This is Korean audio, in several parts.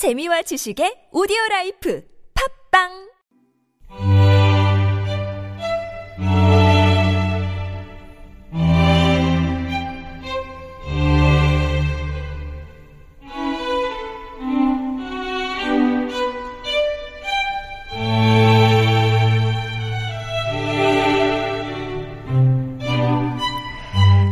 재미와 지식의 오디오 life. 팟빵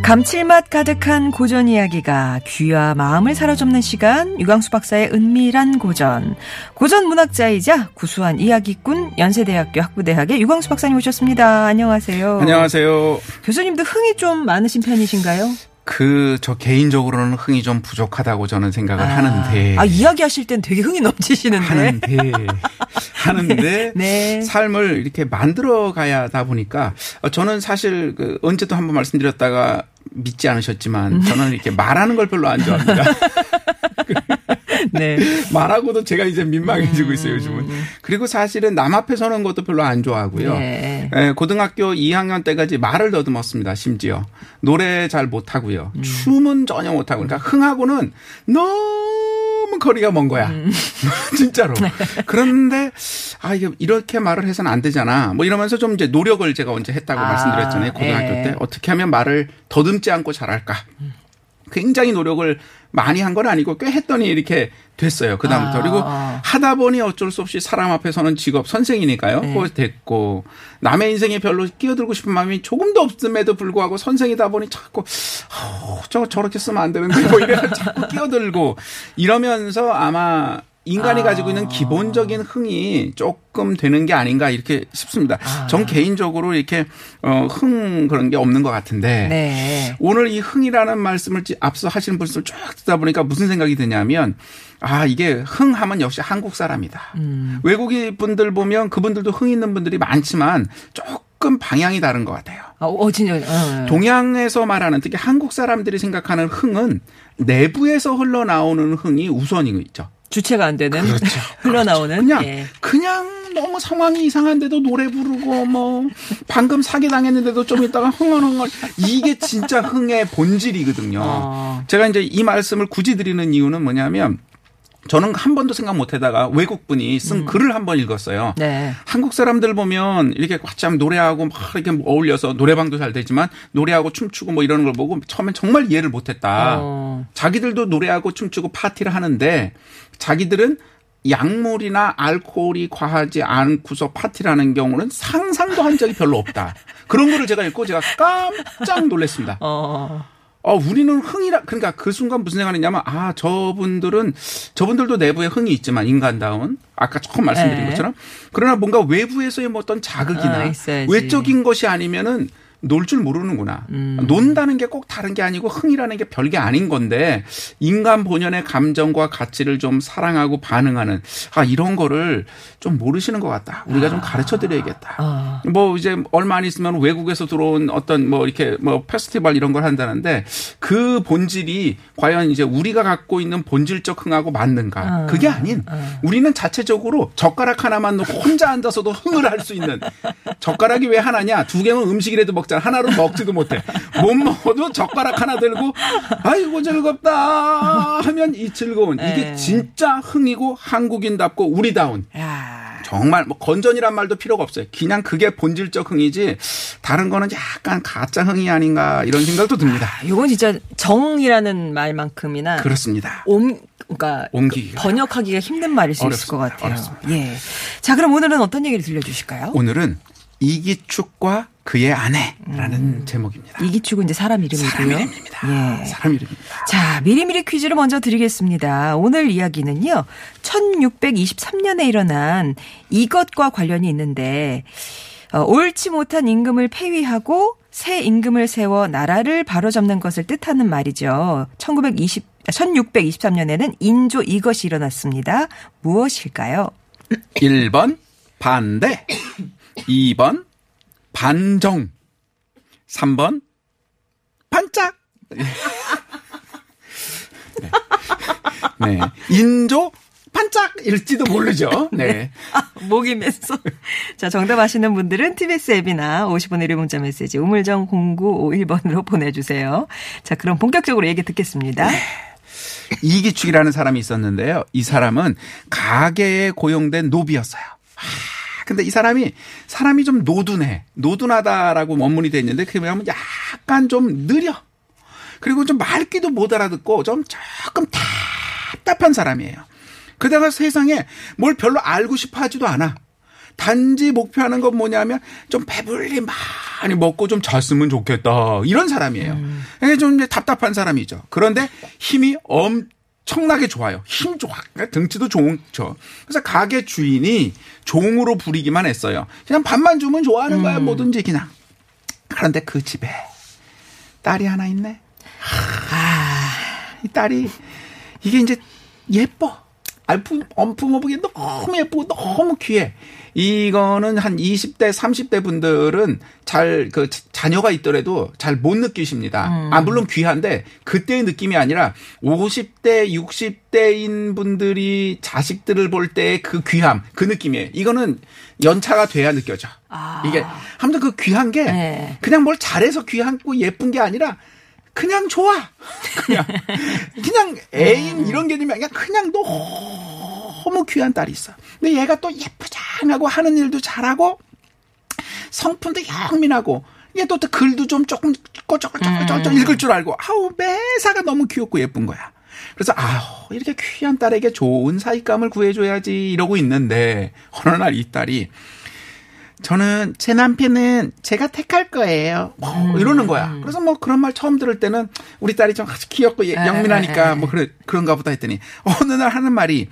감칠맛 가득한 고전 이야기가 귀와 마음을 사로잡는 시간 유광수 박사의 은밀한 고전 고전 문학자이자 구수한 이야기꾼 연세대학교 학부대학의 유광수 박사님 오셨습니다. 안녕하세요. 안녕하세요. 교수님도 흥이 좀 많으신 편이신가요? 그 저 개인적으로는 흥이 좀 부족하다고 저는 생각을 하는데 아 이야기하실 땐 되게 흥이 넘치시는데 하는데 하는데 네. 삶을 이렇게 만들어 가야 하다 보니까 어, 저는 사실 그 언제도 한번 말씀드렸다가 믿지 않으셨지만 저는 이렇게 말하는 걸 별로 안 좋아합니다. 네. 말하고도 제가 이제 민망해지고 있어요, 요즘은. 그리고 사실은 남 앞에 서는 것도 별로 안 좋아하고요. 네. 예, 고등학교 2학년 때까지 말을 더듬었습니다, 심지어. 노래 잘 못하고요. 음. 춤은 전혀 못하고. 그러니까 흥하고는 너무 거리가 먼 거야. 음. 진짜로. 네. 그런데, 아, 이게 이렇게 말을 해서는 안 되잖아. 뭐 이러면서 좀 이제 노력을 제가 언제 했다고 아, 말씀드렸잖아요, 고등학교 예. 때. 어떻게 하면 말을 더듬지 않고 잘할까. 굉장히 노력을 많이 한 건 아니고 꽤 했더니 이렇게 됐어요. 그다음부터. 아, 그리고 아. 하다 보니 어쩔 수 없이 사람 앞에서는 직업 선생이니까요. 네. 그거 됐고 남의 인생에 별로 끼어들고 싶은 마음이 조금도 없음에도 불구하고 선생이다 보니 자꾸 어, 저 저렇게 쓰면 안 되는데 뭐 이래 자꾸 끼어들고 이러면서 아마 인간이 아. 가지고 있는 기본적인 흥이 조금 되는 게 아닌가 이렇게 싶습니다. 아. 전 개인적으로 이렇게 어, 흥 그런 게 없는 것 같은데 네. 오늘 이 흥이라는 말씀을 찌- 앞서 하시는 분들 쭉 듣다 보니까 무슨 생각이 드냐면 아 이게 흥하면 역시 한국 사람이다. 음. 외국인 분들 보면 그분들도 흥 있는 분들이 많지만 조금 방향이 다른 것 같아요. 아, 어 진짜. 어. 동양에서 말하는 특히 한국 사람들이 생각하는 흥은 내부에서 흘러나오는 흥이 우선이죠. 주체가 안 되는 그렇죠. 흘러나오는 그냥 예. 그냥 너무 상황이 이상한데도 노래 부르고 뭐 방금 사기 당했는데도 좀 있다가 흥얼흥얼 이게 진짜 흥의 본질이거든요. 어. 제가 이제 이 말씀을 굳이 드리는 이유는 뭐냐면 저는 한 번도 생각 못 하다가 외국분이 쓴 글을 한 번 읽었어요. 음. 네. 한국 사람들 보면 이렇게 꽉참 노래하고 막 이렇게 어울려서 노래방도 잘 되지만 노래하고 춤추고 뭐 이러는 걸 보고 처음엔 정말 이해를 못 했다. 어. 자기들도 노래하고 춤추고 파티를 하는데 자기들은 약물이나 알코올이 과하지 않고서 파티를 하는 경우는 상상도 한 적이 별로 없다. 그런 거를 제가 읽고 제가 깜짝 놀랐습니다. 어. 어, 우리는 흥이라, 그러니까 그 순간 무슨 생각을 했냐면, 아, 저분들은, 저분들도 내부에 흥이 있지만, 인간다운, 아까 처음 말씀드린 네. 것처럼, 그러나 뭔가 외부에서의 뭐 어떤 자극이나, 아, 있어야지. 외적인 것이 아니면은, 놀 줄 모르는구나. 음. 논다는 게 꼭 다른 게 아니고 흥이라는 게 별게 아닌 건데 인간 본연의 감정과 가치를 좀 사랑하고 반응하는 아 이런 거를 좀 모르시는 것 같다. 우리가 좀 가르쳐 드려야겠다. 아. 뭐 이제 얼마 안 있으면 외국에서 들어온 어떤 뭐 이렇게 뭐 페스티벌 이런 걸 한다는데 그 본질이 과연 이제 우리가 갖고 있는 본질적 흥하고 맞는가? 아. 그게 아닌 우리는 자체적으로 젓가락 하나만 놓고 혼자 앉아서도 흥을 할 수 있는 젓가락이 왜 하나냐? 두 개면 음식이라도 먹 잖아. 하나로 먹지도 못해. 못 먹어도 젓가락 하나 들고 아이고 즐겁다 하면 이 즐거운 네. 이게 진짜 흥이고 한국인답고 우리다운 야. 정말 뭐 건전이란 말도 필요가 없어요. 그냥 그게 본질적 흥이지 다른 거는 약간 가짜 흥이 아닌가 이런 생각도 듭니다. 요건 진짜 정이라는 말만큼이나 그렇습니다. 옴 그러니까 옮기기가. 번역하기가 힘든 말일 수 있을 어렵습니다. 것 같아요. 어렵습니다. 예. 자, 그럼 오늘은 어떤 얘기를 들려 주실까요? 오늘은 이기축과 그의 아내라는 제목입니다. 이기축은 이제 사람 이름이고요. 사람 이름입니다. 예. 사람 이름입니다. 자, 미리미리 퀴즈를 먼저 드리겠습니다. 오늘 이야기는요, 1623년에 일어난 이것과 관련이 있는데, 어, 옳지 못한 임금을 폐위하고 새 임금을 세워 나라를 바로잡는 것을 뜻하는 말이죠. 1920, 1623년에는 인조 이것이 일어났습니다. 무엇일까요? 1번 반대, 2번 반정, 3번 반짝. 네. 네. 인조 반짝일지도 모르죠. 네. 목이면서. 자, 정답 아시는 분들은 TBS 앱이나 50원의 유료 문자 메시지 우물정 0951번으로 보내주세요. 자, 그럼 본격적으로 얘기 듣겠습니다. 이기축이라는 사람이 있었는데요. 이 사람은 가게에 고용된 노비였어요. 아, 근데 이 사람이 사람이 좀 노둔해. 노둔하다라고 원문이 돼 있는데 그게 뭐냐면 약간 좀 느려. 그리고 좀 말귀도 못 알아듣고 좀 조금 답답한 사람이에요. 그다가 세상에 뭘 별로 알고 싶어 하지도 않아. 단지 목표하는 건 뭐냐면 좀 배불리 많이 먹고 좀 잤으면 좋겠다. 이런 사람이에요. 음. 이게 좀 이제 답답한 사람이죠. 그런데 힘이 엄청 나게 좋아요. 힘 좋아. 그러니까 등치도 좋죠. 그래서 가게 주인이 종으로 부리기만 했어요. 그냥 밥만 주면 좋아하는 거야. 뭐든지 그냥. 그런데 그 집에 딸이 하나 있네. 아, 이 딸이 이게 이제 예뻐. 알품, 엄품어 보기엔 너무 예쁘고 너무 귀해. 이거는 한 20대, 30대 분들은 잘, 그, 자녀가 있더라도 잘 못 느끼십니다. 아, 물론 귀한데, 그때의 느낌이 아니라 50대, 60대인 분들이 자식들을 볼 때의 그 귀함, 그 느낌이에요. 이거는 연차가 돼야 느껴져. 아. 이게, 아무튼 그 귀한 게, 네. 그냥 뭘 잘해서 귀하고 예쁜 게 아니라, 그냥 좋아. 그냥 그냥 애인 이런 개념이 아니라 그냥 너무 귀한 딸이 있어. 근데 얘가 또 예쁘장하고 하는 일도 잘하고 성품도 영민하고 이게 또, 또 글도 좀 조금 꼬적꼬적꼬적 읽을 줄 알고 아우 매사가 너무 귀엽고 예쁜 거야. 그래서 아우 이렇게 귀한 딸에게 좋은 사익감을 구해줘야지 이러고 있는데 어느 날 이 딸이 저는 제 남편은 제가 택할 거예요. 뭐 이러는 거야. 그래서 뭐 그런 말 처음 들을 때는 우리 딸이 좀 아주 귀엽고 예- 영민하니까 뭐 그래 그런가 보다 했더니 어느 날 하는 말이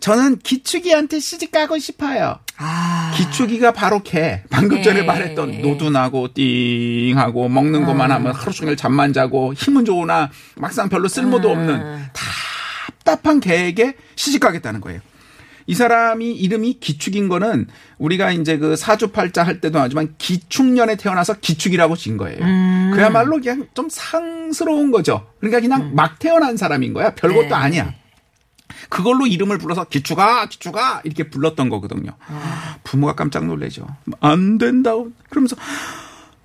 저는 기축이한테 시집 가고 싶어요. 아. 기축이가 바로 걔. 방금 전에 예. 말했던 노둔하고 띵하고 먹는 것만 하면 하루 종일 잠만 자고 힘은 좋으나 막상 별로 쓸모도 없는 답답한 걔에게 시집 가겠다는 거예요. 이 사람이 이름이 기축인 거는 우리가 이제 그 사주팔자 할 때도 하지만 기축년에 태어나서 기축이라고 진 거예요. 그야말로 그냥 좀 상스러운 거죠. 그러니까 그냥 막 태어난 사람인 거야. 별것도 네. 아니야. 그걸로 이름을 불러서 기축아 기축아 이렇게 불렀던 거거든요. 부모가 깜짝 놀래죠. 안 된다. 그러면서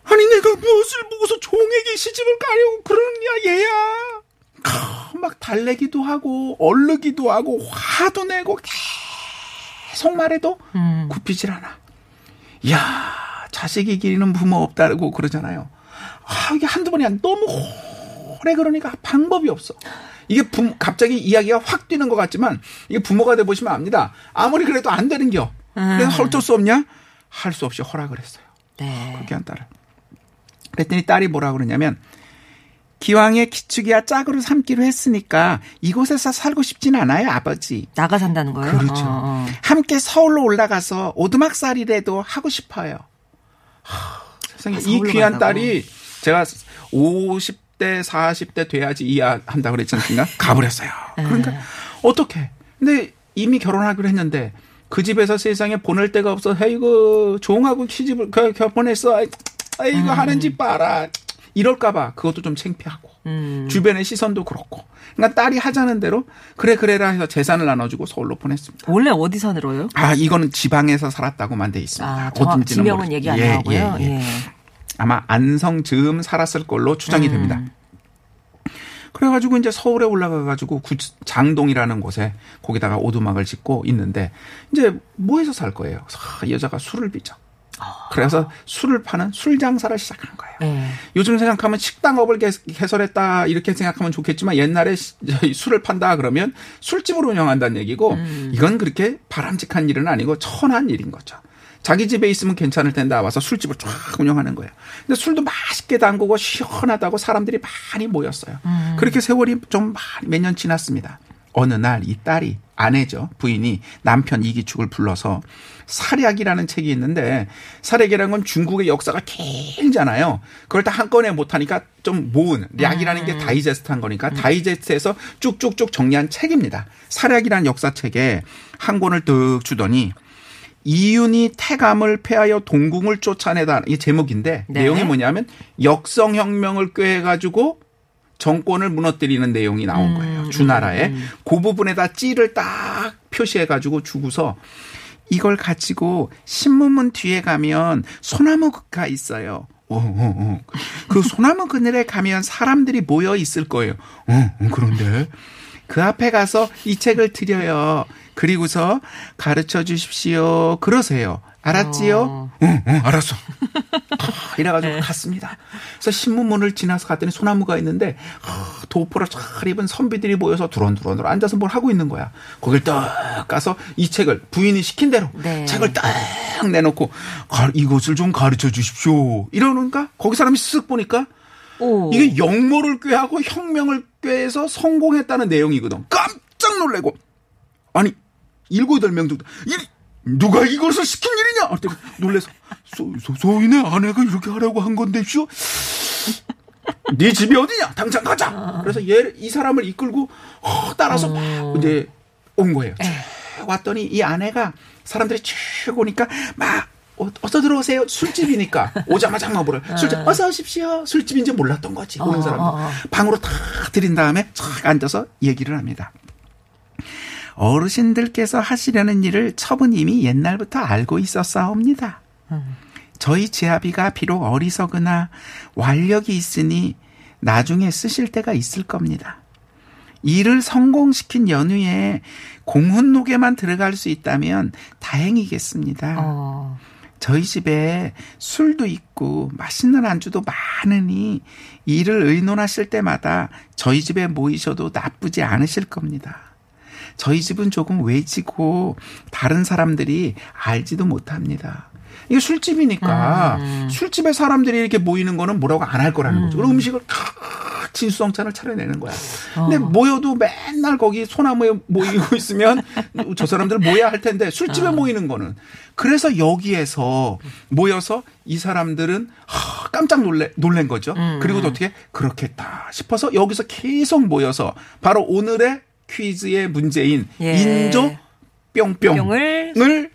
아니 내가 무엇을 보고서 종에게 시집을 가려고 그러느냐 얘야. 크, 막 달래기도 하고 얼르기도 하고 화도 내고 계속 말해도 굽히질 않아. 야 자식이 기리는 부모 없다고 그러잖아요. 아 이게 한두 번이 아니라 너무 오래 그러니까 방법이 없어. 이게 부, 갑자기 이야기가 확 뛰는 것 같지만 이게 부모가 돼 보시면 압니다. 아무리 그래도 안 되는 겨. 그래서 어쩔 수 없냐? 할 수 없이 허락을 했어요. 네. 그렇게 한 딸을. 그랬더니 딸이 뭐라 그러냐면 기왕에 기축이야 짝으로 삼기로 했으니까 이곳에서 살고 싶진 않아요, 아버지. 나가 산다는 거예요? 그렇죠. 어, 어. 함께 서울로 올라가서 오두막살이라도 하고 싶어요. 하, 세상에 아, 이 귀한 간다고. 딸이 제가 50대 40대 돼야지 이해한다고 그랬지 않습니까? 가버렸어요. 네. 그러니까 어떻게? 근데 이미 결혼하기로 했는데 그 집에서 세상에 보낼 데가 없어. 아이고 종하고 시집을 겨- 결혼했어. 아이, 아이고 음. 하는 집 봐라. 이럴까봐 그것도 좀 창피하고 음. 주변의 시선도 그렇고. 그러니까 딸이 하자는 대로 그래 그래라 해서 재산을 나눠주고 서울로 보냈습니다. 원래 어디 사늘어요? 아, 이거는 지방에서 살았다고만 돼 있습니다. 아, 지명은 얘기 안 예, 나오고요. 예, 예. 예. 아마 안성 즈음 살았을 걸로 추정이 음. 됩니다. 그래가지고 이제 서울에 올라가가지고 구- 장동이라는 곳에 거기다가 오두막을 짓고 있는데 이제 뭐해서 살 거예요? 아, 이 여자가 술을 빚어. 그래서 술을 파는 술 장사를 시작한 거예요. 예. 요즘 생각하면 식당업을 개- 개설했다 이렇게 생각하면 좋겠지만 옛날에 시- 술을 판다 그러면 술집을 운영한다는 얘기고 이건 그렇게 바람직한 일은 아니고 천한 일인 거죠. 자기 집에 있으면 괜찮을 텐데 와서 술집을 쫙 운영하는 거예요. 근데 술도 맛있게 담그고 시원하다고 사람들이 많이 모였어요. 그렇게 세월이 좀 몇 년 지났습니다. 어느 날 이 딸이 아내죠 부인이 남편 이기축을 불러서 사략이라는 책이 있는데 사략이라는 건 중국의 역사가 길잖아요. 그걸 다한 건에 못하니까 좀 모은 략이라는 게 다이제스트한 거니까 다이제스트에서 쭉쭉쭉 정리한 책입니다. 사략이라는 역사책에 한 권을 뜩 주더니 이윤이 태감을 패하여 동궁을 쫓아내다 이 제목인데 네. 내용이 뭐냐면 역성혁명을 꾀해가지고 정권을 무너뜨리는 내용이 나온 거예요. 주나라에 그 부분에다 찌를 딱 표시해가지고 주고서 이걸 가지고 신문문 뒤에 가면 소나무가 있어요. 어, 어, 어. 그 소나무 그늘에 가면 사람들이 모여 있을 거예요. 어, 그런데 그 앞에 가서 이 책을 드려요. 그리고서 가르쳐 주십시오. 그러세요. 알았지요? 어. 응, 응, 알았어. 아, 이래가지고 갔습니다. 그래서 신문문을 지나서 갔더니 소나무가 있는데 아, 도포를 잘 입은 선비들이 모여서 두런두런 두런 앉아서 뭘 하고 있는 거야. 거길 딱 가서 이 책을 부인이 시킨 대로 네. 책을 딱 내놓고 가- 이것을 좀 가르쳐 주십시오. 이러는가? 거기 사람이 쓱 보니까 오. 이게 영모를 꾀하고 혁명을 꾀해서 성공했다는 내용이거든. 깜짝 놀래고 아니 일곱 여덟 명 정도 이 누가 이것을 시킨 일이냐? 그랬더니 놀래서 소, 소, 소인의 아내가 이렇게 하라고 한 건데 쇼. 네 집이 어디냐? 당장 가자. 그래서 얘 이 사람을 이끌고 어, 따라서 막 이제 온 거예요. 쭉 왔더니 이 아내가 사람들이 쭉 오니까 막 어, 어서 들어오세요. 술집이니까 오자마자 막 물어. 술집 어서 오십시오. 술집인지 몰랐던 거지. 오는 사람. 어, 어. 방으로 다 들인 다음에 쫙 앉아서 얘기를 합니다. 어르신들께서 하시려는 일을 첩은 이미 옛날부터 알고 있었사옵니다. 저희 제아비가 비록 어리석으나 완력이 있으니 나중에 쓰실 때가 있을 겁니다. 일을 성공시킨 연후에 공훈록에만 들어갈 수 있다면 다행이겠습니다. 어. 저희 집에 술도 있고 맛있는 안주도 많으니 일을 의논하실 때마다 저희 집에 모이셔도 나쁘지 않으실 겁니다. 저희 집은 조금 외지고 다른 사람들이 알지도 못합니다. 이게 술집이니까 술집에 사람들이 이렇게 모이는 거는 뭐라고 안 할 거라는 거죠. 그리고 음식을 咔 진수성찬을 차려내는 거야. 근데 모여도 맨날 거기 소나무에 모이고 있으면 저 사람들 모여야 할 텐데 술집에 모이는 거는 그래서 여기에서 모여서 이 사람들은 하, 깜짝 놀래 놀란 거죠. 그리고 또 어떻게 그렇겠다 싶어서 여기서 계속 모여서 바로 오늘의 퀴즈의 문제인 예. 인조 뿅뿅을 뿅을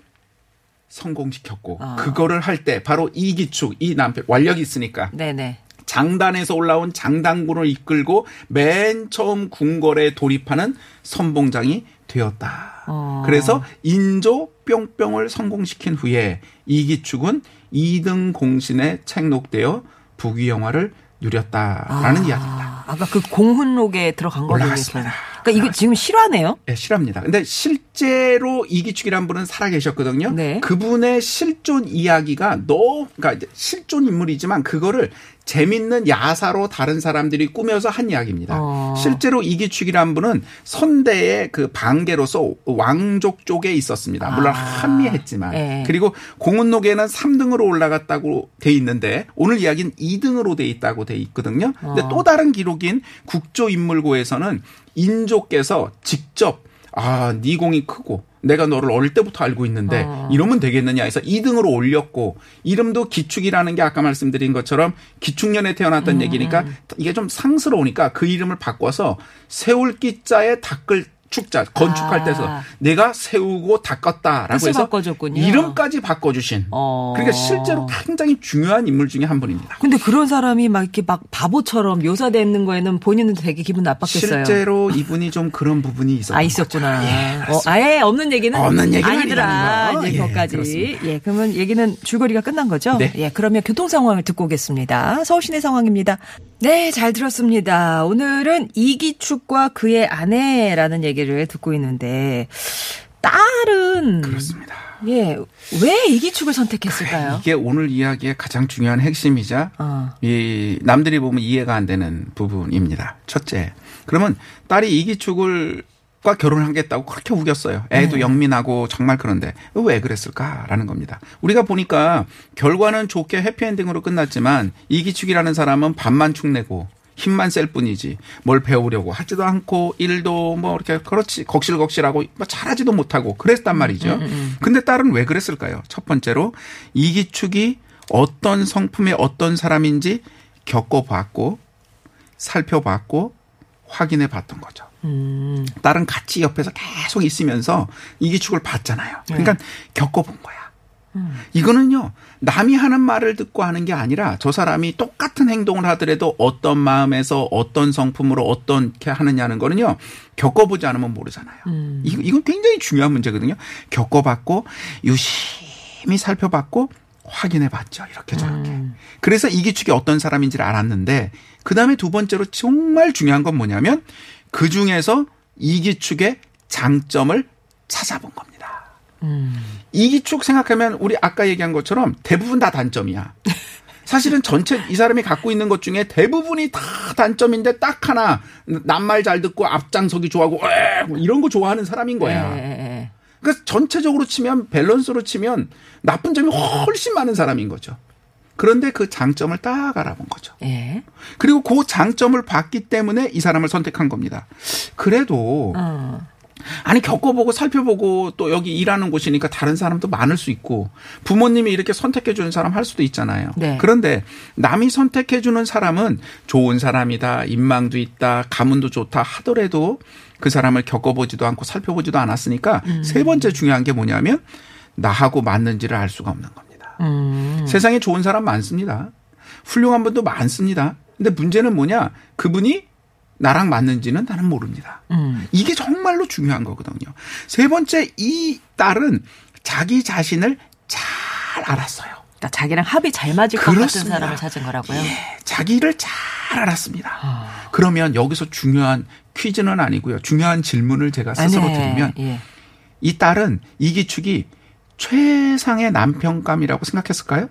성공시켰고 아. 그거를 할 때 바로 이기축 이 남편 완력이 있으니까 네네. 장단에서 올라온 장단군을 이끌고 맨 처음 궁궐에 돌입하는 선봉장이 되었다. 어. 그래서 인조 뿅뿅을 성공시킨 후에 이기축은 2등 공신에 책록되어 북위영화를 누렸다라는 이야기입니다. 아, 아까 그 공훈록에 들어간. 올라갔습니다. 그러니까 이거 지금 실화네요. 네, 실화입니다. 근데 실제로 이기축이란 분은 살아 계셨거든요. 네. 그분의 실존 이야기가 너무, 그러니까 실존 인물이지만 그거를 재밌는 야사로 다른 사람들이 꾸며서 한 이야기입니다. 어. 실제로 이기축이란 분은 선대의 그 방계로서 왕족 쪽에 있었습니다. 물론 아. 한미했지만. 예. 그리고 공훈록에는 3등으로 올라갔다고 돼 있는데 오늘 이야기는 2등으로 돼 있다고 돼 있거든요. 근데 어. 또 다른 기록인 국조 인물고에서는 인조께서 직접 아, 네 공이 크고 내가 너를 어릴 때부터 알고 있는데 어. 이러면 되겠느냐 해서 2등으로 올렸고 이름도 기축이라는 게 아까 말씀드린 것처럼 기축년에 음, 태어났다는 얘기니까 이게 좀 상스러우니까 그 이름을 바꿔서 세울기자에 닦을 축자 건축할 아. 때서 내가 세우고 닦았다라고 해서 바꿔줬군요. 이름까지 바꿔주신 어. 그러니까 실제로 굉장히 중요한 인물 중에 한 분입니다. 근데 그런 사람이 막 이렇게 막 바보처럼 묘사되는 거에는 본인은 되게 기분 나빴겠어요. 실제로 이분이 좀 그런 부분이 있었던 아 있었구나. 예, 어. 아예 없는 얘기는 없는 얘기는 아니더라. 이제 예. 그렇습니다. 예, 그러면 얘기는 줄거리가 끝난 거죠? 네. 예, 그러면 교통 상황을 듣고 오겠습니다. 서울 시내 상황입니다. 네, 잘 들었습니다. 오늘은 이기축과 그의 아내라는 얘기 를 듣고 있는데 딸은 그렇습니다. 예, 왜 이 기축을 선택했을까요? 이게 오늘 이야기의 가장 중요한 핵심이자 어. 이 남들이 보면 이해가 안 되는 부분입니다. 첫째, 그러면 딸이 이 기축을 과 결혼하겠다고 그렇게 우겼어요. 애도 영민하고 정말 그런데 왜 그랬을까라는 겁니다. 우리가 보니까 결과는 좋게 해피엔딩으로 끝났지만 이기축이라는 사람은 밥만 축내고 힘만 셀 뿐이지 뭘 배우려고 하지도 않고 일도 뭐 이렇게 그렇지 걱실걱실하고 뭐 잘하지도 못하고 그랬단 말이죠. 근데 딸은 왜 그랬을까요? 첫 번째로 이기축이 어떤 성품의 어떤 사람인지 겪어봤고 살펴봤고 확인해 봤던 거죠. 음, 딸은 같이 옆에서 계속 있으면서 이기축을 봤잖아요. 그러니까 겪어본 거야. 이거는요, 남이 하는 말을 듣고 하는 게 아니라 저 사람이 똑같은 행동을 하더라도 어떤 마음에서 어떤 성품으로 어떻게 하느냐는 거는요, 겪어보지 않으면 모르잖아요. 이거, 이건 굉장히 중요한 문제거든요. 겪어봤고, 유심히 살펴봤고, 확인해 봤죠. 이렇게 저렇게. 그래서 이 기축이 어떤 사람인지를 알았는데, 그 다음에 두 번째로 정말 중요한 건 뭐냐면, 그 중에서 이 기축의 장점을 찾아본 겁니다. 이기축 생각하면 우리 아까 얘기한 것처럼 대부분 다 단점이야. 사실은 전체 이 사람이 갖고 있는 것 중에 대부분이 다 단점인데 딱 하나 낱말 잘 듣고 앞장서기 좋아하고 에뭐 이런 거 좋아하는 사람인 거야. 그러니까 전체적으로 치면 밸런스로 치면 나쁜 점이 훨씬 많은 사람인 거죠. 그런데 그 장점을 딱 알아본 거죠. 예. 그리고 그 장점을 봤기 때문에 이 사람을 선택한 겁니다. 그래도 어. 아니 겪어보고 살펴보고 또 여기 일하는 곳이니까 다른 사람도 많을 수 있고 부모님이 이렇게 선택해 주는 사람 할 수도 있잖아요. 네. 그런데 남이 선택해 주는 사람은 좋은 사람이다, 인망도 있다, 가문도 좋다 하더라도 그 사람을 겪어보지도 않고 살펴보지도 않았으니까 세 번째 중요한 게 뭐냐면 나하고 맞는지를 알 수가 없는 겁니다. 음. 세상에 좋은 사람 많습니다. 훌륭한 분도 많습니다. 근데 문제는 뭐냐? 그분이 나랑 맞는지는 나는 모릅니다. 음. 이게 정말로 중요한 거거든요. 세 번째, 이 딸은 자기 자신을 잘 알았어요. 그러니까 자기랑 합이 잘 맞을 것 같은 그렇습니다. 사람을 찾은 거라고요. 예, 자기를 잘 알았습니다. 아. 그러면 여기서 중요한 퀴즈는 아니고요. 중요한 질문을 제가 스스로 아, 네. 드리면 예. 이 딸은 이기축이 최상의 남편감이라고 생각했을까요?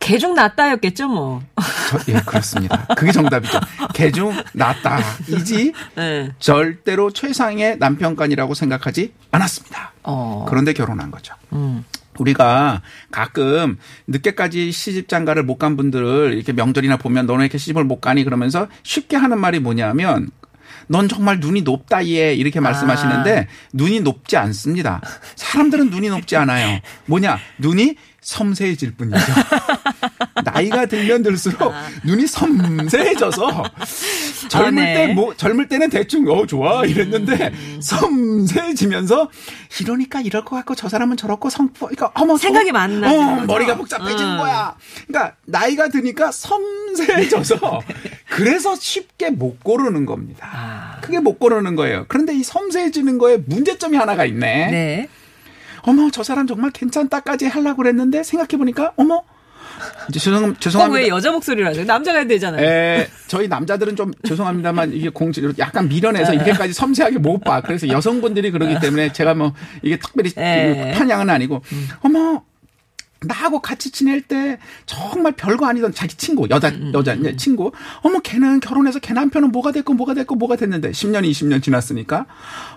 개중 낫다였겠죠, 뭐. 저, 예, 그렇습니다. 그게 정답이죠. 개중 낫다. 이지 예. 절대로 최상의 남편감이라고 생각하지 않았습니다. 어. 그런데 결혼한 거죠. 음. 우리가 가끔 늦게까지 시집 장가를 못 간 분들을 이렇게 명절이나 보면 너네 이렇게 시집을 못 가니 그러면서 쉽게 하는 말이 뭐냐면 넌 정말 눈이 높다 얘 이렇게 말씀하시는데 눈이 높지 않습니다. 사람들은 눈이 높지 않아요. 뭐냐 눈이 섬세해질 뿐이죠. 나이가 들면 들수록 눈이 섬세해져서 젊을 아, 네. 때 뭐 젊을 때는 대충 어 좋아 이랬는데 섬세해지면서 이러니까 이럴 것 같고 저 사람은 저렇고 성 그러니까 어머 생각이 성- 많나 어. 머리가 복잡해진 음. 거야. 그러니까 나이가 드니까 섬세해져서 그래서 쉽게 못 고르는 겁니다. 아. 크게 못 고르는 거예요. 그런데 이 섬세해지는 거에 문제점이 하나가 있네. 네. 어머 저 사람 정말 괜찮다까지 하려고 그랬는데 생각해 보니까 어머 이제 죄송 어, 죄송합니다. 왜 여자 목소리로 하죠? 남자가 해야 되잖아요. 에, 저희 남자들은 좀 죄송합니다만 이게 공지 약간 미련해서 이렇게까지 섬세하게 못 봐. 그래서 여성분들이 그러기 때문에 제가 뭐 이게 특별히 에. 편향은 아니고 어머 나하고 같이 지낼 때 정말 별거 아니던 자기 친구 여자 여자 이제 친구 어머 걔는 결혼해서 걔 남편은 뭐가 됐고 뭐가 됐고 뭐가 됐는데 10년 20년 지났으니까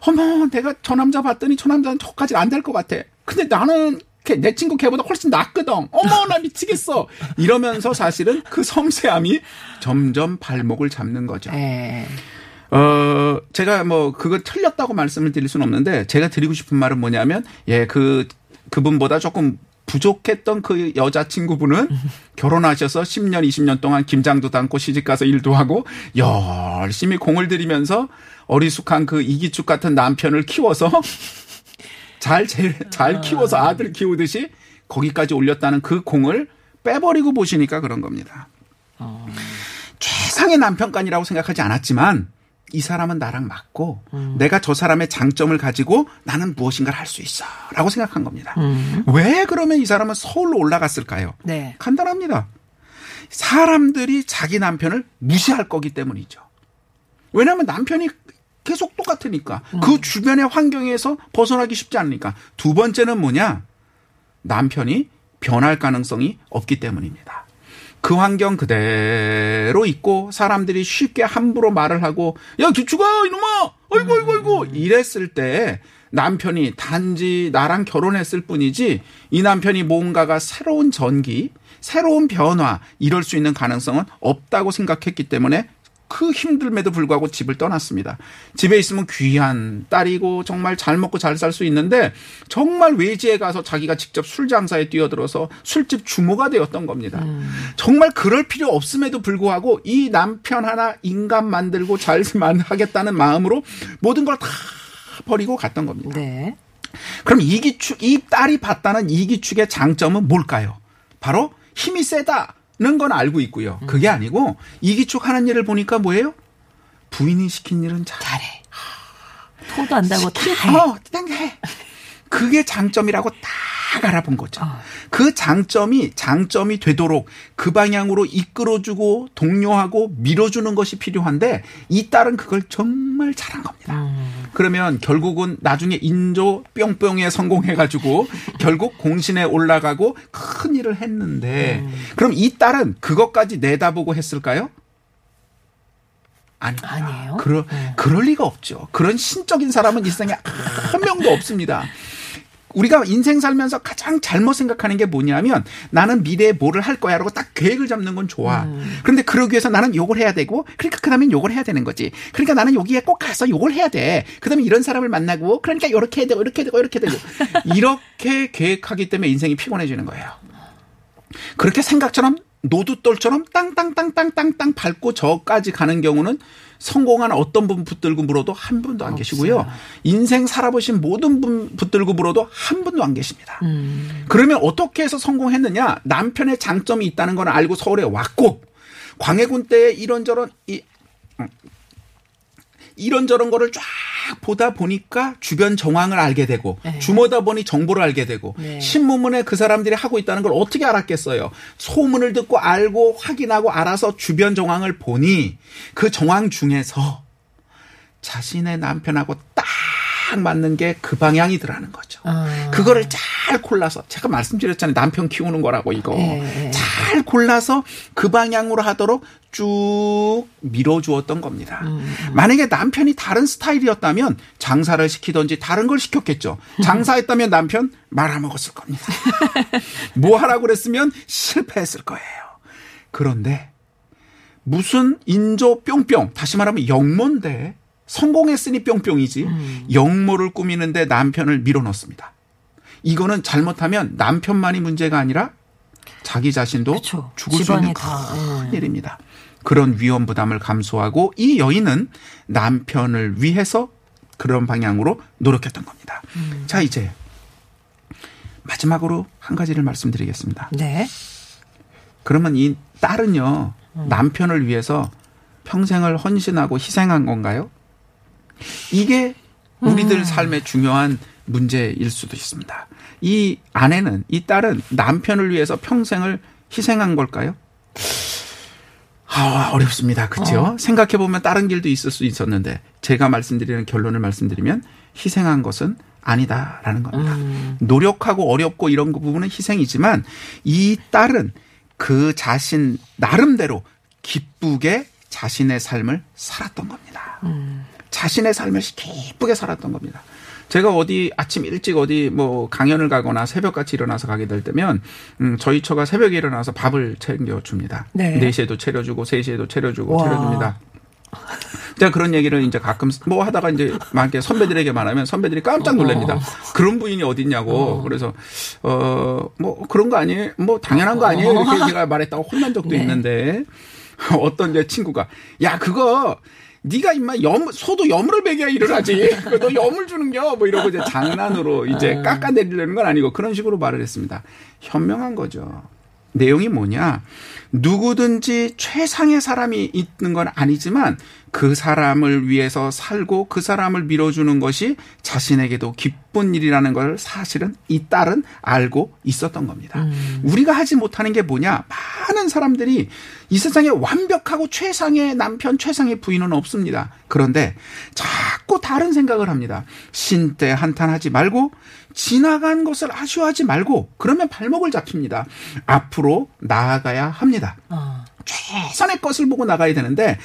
어머 내가 저 남자 봤더니 저 남자는 저까지 안 될 것 같아 근데 나는 걔, 내 친구 걔보다 훨씬 낫거든. 어머 나 미치겠어. 이러면서 사실은 그 섬세함이 점점 발목을 잡는 거죠. 예. 어, 제가 뭐, 그거 틀렸다고 말씀을 드릴 수는 없는데, 제가 드리고 싶은 말은 뭐냐면, 예, 그, 그분보다 조금 부족했던 그 여자친구분은 결혼하셔서 10년, 20년 동안 김장도 담고 시집가서 일도 하고, 열심히 공을 들이면서 어리숙한 그 이기축 같은 남편을 키워서, 잘, 제, 잘 키워서 아들 키우듯이 거기까지 올렸다는 그 공을 빼버리고 보시니까 그런 겁니다. 최상의 남편감이라고 생각하지 않았지만 이 사람은 나랑 맞고 내가 저 사람의 장점을 가지고 나는 무엇인가를 할 수 있어라고 생각한 겁니다. 왜 그러면 이 사람은 서울로 올라갔을까요? 네. 간단합니다. 사람들이 자기 남편을 무시할 거기 때문이죠. 왜냐하면 남편이 계속 똑같으니까. 그 주변의 환경에서 벗어나기 쉽지 않으니까. 두 번째는 뭐냐? 남편이 변할 가능성이 없기 때문입니다. 그 환경 그대로 있고 사람들이 쉽게 함부로 말을 하고 야 기축아 이놈아! 어이구 어이구 어이구 이랬을 때 남편이 단지 나랑 결혼했을 뿐이지 이 남편이 뭔가가 새로운 전기 새로운 변화 이럴 수 있는 가능성은 없다고 생각했기 때문에 그 힘듦에도 불구하고 집을 떠났습니다. 집에 있으면 귀한 딸이고 정말 잘 먹고 잘 살 수 있는데 정말 외지에 가서 자기가 직접 술 장사에 뛰어들어서 술집 주모가 되었던 겁니다. 정말 그럴 필요 없음에도 불구하고 이 남편 하나 인간 만들고 잘 하겠다는 마음으로 모든 걸 다 버리고 갔던 겁니다. 네. 그럼 이기축, 이 딸이 봤다는 이기축의 장점은 뭘까요? 바로 힘이 세다는 건 알고 있고요. 그게 아니고 이기축 하는 일을 보니까 뭐예요? 부인이 시킨 일은 잘. 잘해. 토도 안다고 다 해. 어, 그냥 해. 그게 장점이라고 딱 알아본 거죠. 아. 그 장점이 장점이 되도록 그 방향으로 이끌어주고 독려하고 밀어주는 것이 필요한데 이 딸은 그걸 정말 잘한 겁니다. 음. 그러면 결국은 나중에 인조 뿅뿅에 성공해가지고 결국 공신에 올라가고 큰 일을 했는데 음. 그럼 이 딸은 그것까지 내다보고 했을까요? 아니, 아니에요? 그러, 그럴 리가 없죠. 그런 신적인 사람은 이 세상에 한 명도 없습니다. 우리가 인생 살면서 가장 잘못 생각하는 게 뭐냐면 나는 미래에 뭐를 할 거야라고 딱 계획을 잡는 건 좋아. 그런데 그러기 위해서 나는 요걸 해야 되고 그러니까 그다음엔 요걸 해야 되는 거지. 그러니까 나는 여기에 꼭 가서 요걸 해야 돼. 그다음에 이런 사람을 만나고 그러니까 요렇게 해야 되고 이렇게 되고 이렇게 되고 이렇게 계획하기 때문에 인생이 피곤해지는 거예요. 그렇게 생각처럼 노두돌처럼 땅땅땅땅땅땅 밟고 저까지 가는 경우는 성공한 어떤 분 붙들고 물어도 한 분도 안 계시고요. 인생 살아보신 모든 분 붙들고 물어도 한 분도 안 계십니다. 그러면 어떻게 해서 성공했느냐? 남편의 장점이 있다는 걸 알고 서울에 왔고 광해군 때 이런저런 이 음, 이런저런 거를 쫙 보다 보니까 주변 정황을 알게 되고 네. 주모다 보니 정보를 알게 되고 네. 신문문에 그 사람들이 하고 있다는 걸 어떻게 알았겠어요? 소문을 듣고 알고 확인하고 알아서 주변 정황을 보니 그 정황 중에서 자신의 남편하고 딱 맞는 게 그 방향이더라는 거죠. 아. 그거를 잘 골라서 제가 말씀드렸잖아요. 남편 키우는 거라고 이거. 예, 예. 잘 골라서 그 방향으로 하도록 쭉 밀어주었던 겁니다. 음, 만약에 남편이 다른 스타일이었다면 장사를 시키든지 다른 걸 시켰겠죠. 장사했다면 남편 말아먹었을 겁니다. 뭐 하라고 그랬으면 실패했을 거예요. 그런데 무슨 인조 뿅뿅 다시 말하면 영모인데 성공했으니 뿅뿅이지 음. 영모를 꾸미는데 남편을 밀어넣습니다. 이거는 잘못하면 남편만이 문제가 아니라 자기 자신도 그쵸. 죽을 수 있는 다, 큰 예. 일입니다. 그런 위험 부담을 감수하고 이 여인은 남편을 위해서 그런 방향으로 노력했던 겁니다. 음. 자 이제 마지막으로 한 가지를 말씀드리겠습니다. 네. 그러면 이 딸은요 음. 남편을 위해서 평생을 헌신하고 희생한 건가요? 이게 우리들 음. 삶의 중요한 문제일 수도 있습니다. 이 아내는 이 딸은 남편을 위해서 평생을 희생한 걸까요? 아, 어렵습니다. 그렇죠? 생각해 보면 다른 길도 있을 수 있었는데 제가 말씀드리는 결론을 말씀드리면 희생한 것은 아니다라는 겁니다. 노력하고 어렵고 이런 그 부분은 희생이지만 이 딸은 그 자신 나름대로 기쁘게 자신의 삶을 살았던 겁니다. 자신의 삶을 기쁘게 살았던 겁니다. 제가 어디 아침 일찍 어디 뭐 강연을 가거나 새벽같이 일어나서 가게 될 때면 음 저희 처가 새벽에 일어나서 밥을 챙겨 줍니다. 네. 4시에도 차려 주고 3시에도 차려 주고 와. 차려 줍니다. 제가 그런 얘기를 이제 가끔 뭐 하다가 이제 막 이렇게 선배들에게 말하면 선배들이 깜짝 놀랍니다. 그런 부인이 어딨냐고. 그래서 어 뭐 그런 거 아니에요? 뭐 당연한 거 아니에요? 이렇게 제가 말했다고 혼난 적도 네. 있는데 어떤 제 친구가 야 그거 네가 임마 염 소도 먹여야 일을 하지. 그거 너 여물 주는겨 뭐 이러고 이제 장난으로 이제 깎아내리려는 건 아니고 그런 식으로 말을 했습니다. 현명한 거죠. 내용이 뭐냐? 누구든지 최상의 사람이 있는 건 아니지만 그 사람을 위해서 살고 그 사람을 밀어주는 것이 자신에게도 기쁜 일이라는 걸 사실은 이 딸은 알고 있었던 겁니다. 우리가 하지 못하는 게 뭐냐? 많은 사람들이 이 세상에 완벽하고 최상의 남편, 최상의 부인은 없습니다. 그런데 자꾸 다른 생각을 합니다. 신때 한탄하지 말고 지나간 것을 아쉬워하지 말고 그러면 발목을 잡힙니다. 앞으로 나아가야 합니다. 어. 최선의 것을 보고 나가야 되는데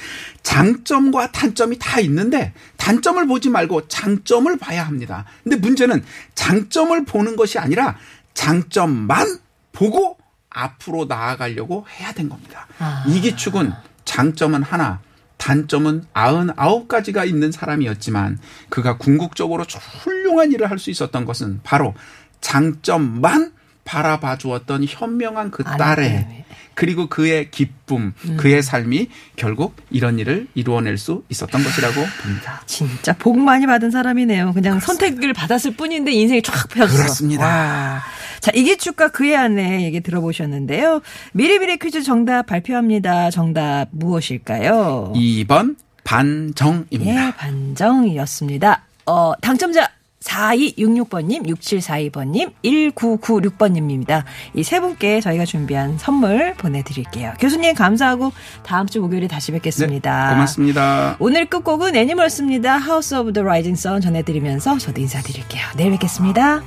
장점과 단점이 다 있는데 단점을 보지 말고 장점을 봐야 합니다. 근데 문제는 장점을 보는 것이 아니라 장점만 보고 앞으로 나아가려고 해야 된 겁니다. 아. 이기축은 장점은 하나, 단점은 아흔아홉 가지가 있는 사람이었지만 그가 궁극적으로 훌륭한 일을 할 수 있었던 것은 바로 장점만 바라봐 주었던 현명한 그 딸의. 그리고 그의 기쁨, 그의 삶이 결국 이런 일을 이루어낼 수 있었던 것이라고 봅니다. 진짜 복 많이 받은 사람이네요. 그냥 선택을 받았을 뿐인데 인생이 쫙 펴졌어. 그렇습니다. 와. 자, 이기축과 그의 아내 얘기 들어보셨는데요. 미리미리 퀴즈 정답 발표합니다. 정답 무엇일까요? 2번 반정입니다. 예, 반정이었습니다. 어, 당첨자 4266번님, 6742번님, 1996번님입니다. 이 세 분께 저희가 준비한 선물 보내드릴게요. 교수님 감사하고 다음 주 목요일에 다시 뵙겠습니다. 네, 고맙습니다. 오늘 끝곡은 애니멀스입니다. House of the Rising Sun 전해드리면서 저도 인사드릴게요. 내일 뵙겠습니다.